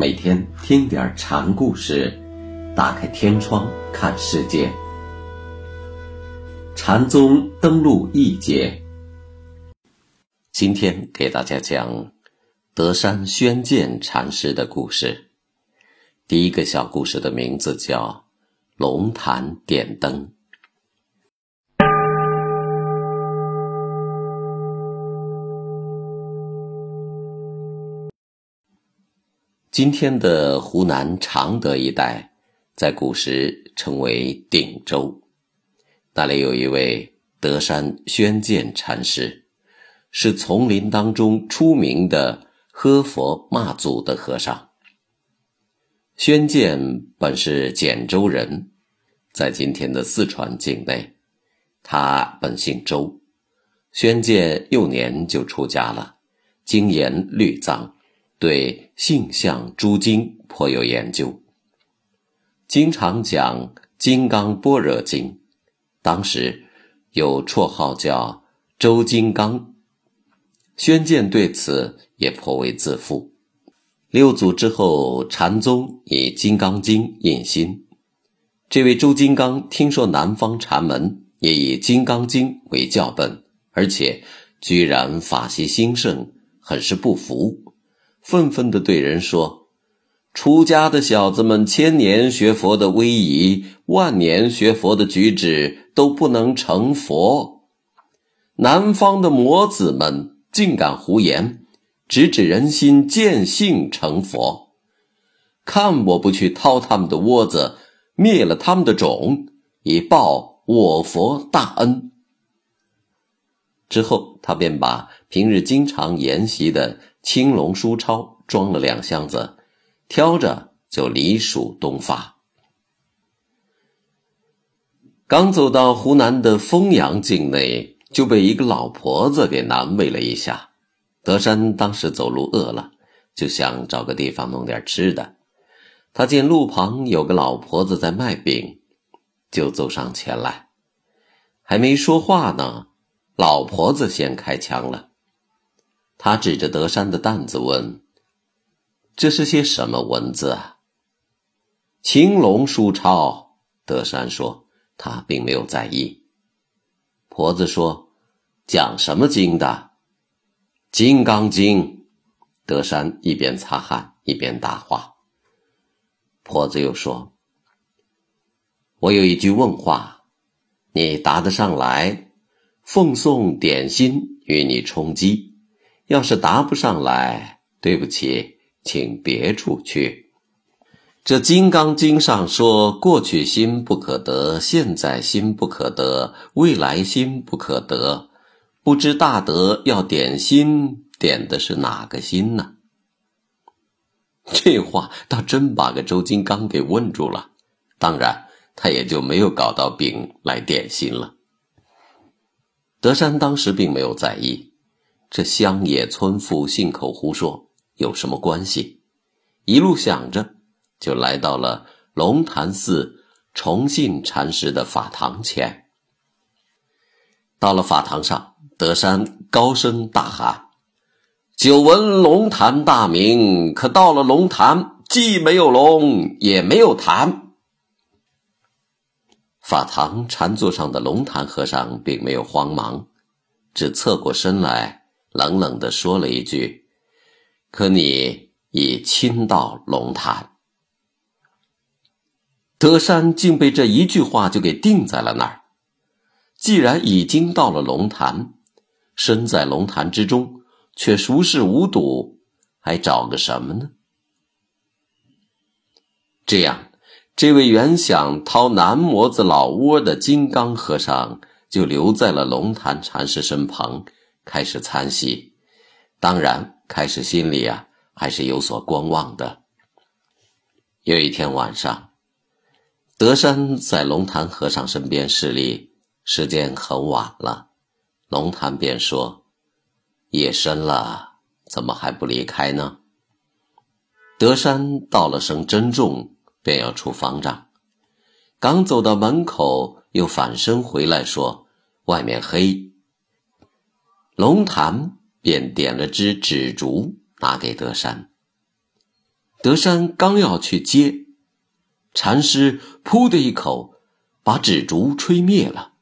每天听点禅故事，打开天窗看世界。禅宗登陆一节，今天给大家讲德山宣鉴禅师的故事。第一个小故事的名字叫《龙潭点灯》。今天的湖南常德一带，在古时称为鼎州。那里有一位德山宣鉴禅师，是丛林当中出名的喝佛骂祖的和尚。宣鉴本是简州人，在今天的四川境内。他本姓周，宣鉴幼年就出家了，精研律藏。对性相诸经颇有研究，经常讲《金刚般若经》，当时有绰号叫“周金刚”。宣鉴对此也颇为自负。六祖之后，禅宗以《金刚经》印心，这位周金刚听说南方禅门也以《金刚经》为教本，而且居然法喜兴盛，很是不服。愤愤地对人说：“出家的小子们，千年学佛的威仪，万年学佛的举止，都不能成佛。南方的魔子们竟敢胡言，直指人心，见性成佛。看我不去掏他们的窝子，灭了他们的种，以报我佛大恩。”之后，他便把平日经常研习的。青龙书钞装了两箱子，挑着就离蜀东发。刚走到湖南的丰阳境内，就被一个老婆子给难为了一下。德山当时走路饿了，就想找个地方弄点吃的。他见路旁有个老婆子在卖饼，就走上前来。还没说话呢，老婆子先开枪了。他指着德山的担子问：“这是些什么文字啊？”青龙书抄。德山说：“他并没有在意。”婆子说：“讲什么经的？”《金刚经》。德山一边擦汗一边答话。婆子又说：“我有一句问话，你答得上来，奉送点心与你充饥。”要是答不上来，对不起，请别处去。这《金刚经》上说：“过去心不可得，现在心不可得，未来心不可得。”不知大德要点心，点的是哪个心呢？这话倒真把个周金刚给问住了。当然，他也就没有搞到饼来点心了。德山当时并没有在意。这乡野村妇信口胡说有什么关系？一路想着，就来到了龙潭寺崇信禅师的法堂前。到了法堂上，德山高声大喊：“久闻龙潭大名，可到了龙潭，既没有龙，也没有潭。”法堂禅座上的龙潭和尚并没有慌忙，只侧过身来。冷冷地说了一句：“可你已亲到龙潭。”德山竟被这一句话就给定在了那儿。既然已经到了龙潭，身在龙潭之中，却熟视无睹，还找个什么呢？这样，这位原想掏南模子老窝的金刚和尚，就留在了龙潭禅师身旁。开始参戏，当然开始心里啊还是有所观望的。有一天晚上，德山在龙潭和尚身边侍立，时间很晚了，龙潭便说：“夜深了，怎么还不离开呢？”德山道了声珍重，便要出方丈，刚走到门口，又返身回来说：“外面黑。”龙潭便点了支纸烛，拿给德山。德山刚要去接，禅师“噗”的一口把纸烛吹灭了。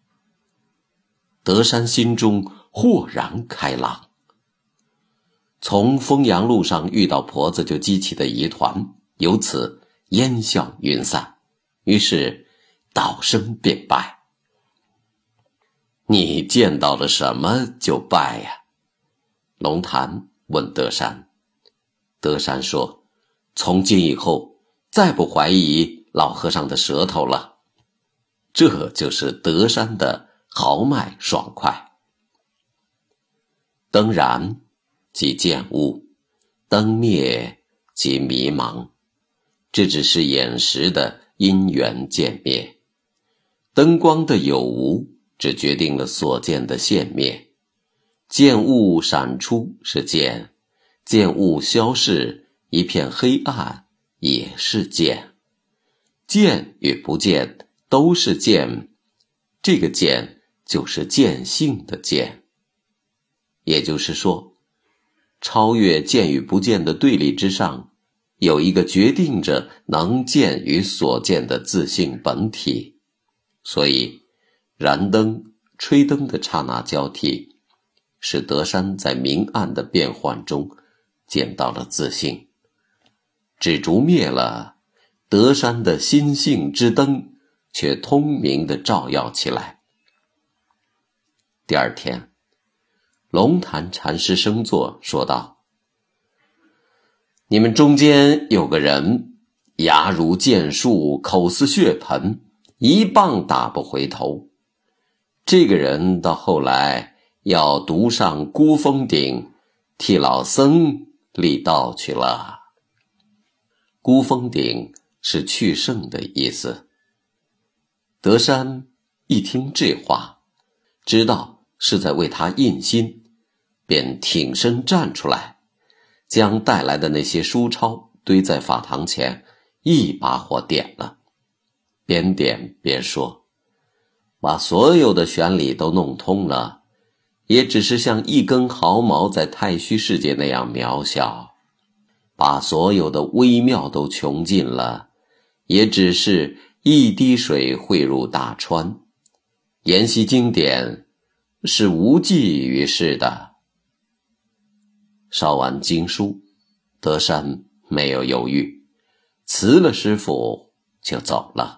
德山心中豁然开朗。从丰阳路上遇到婆子就激起的疑团，由此烟消云散。于是道声便拜。你见到了什么就拜呀？龙潭问德山。德山说：“从今以后，再不怀疑老和尚的舌头了。”这就是德山的豪迈爽快。灯燃。即见物，灯灭即迷茫，这只是眼识的因缘渐灭。灯光的有无，只决定了所见的现灭。见物闪出是见，见物消逝一片黑暗也是见。见与不见都是见，这个见就是见性的见。也就是说。超越见与不见的对立之上，有一个决定着能见与所见的自性本体。所以，燃灯、吹灯的刹那交替，使德山在明暗的变幻中见到了自信。纸烛灭了，德山的心性之灯却通明的照耀起来。第二天。龙潭禅师升座说道：“你们中间有个人，牙如剑树，口似血盆，一棒打不回头。这个人到后来要独上孤峰顶，替老僧立道去了。孤峰顶是去圣的意思。”德山一听这话，知道。是在为他印心，便挺身站出来，将带来的那些书抄堆在法堂前，一把火点了，边点边说：“把所有的玄理都弄通了，也只是像一根毫毛在太虚世界那样渺小；把所有的微妙都穷尽了，也只是一滴水汇入大川。研习经典。”是无济于事的。烧完经书，德山没有犹豫，辞了师傅就走了。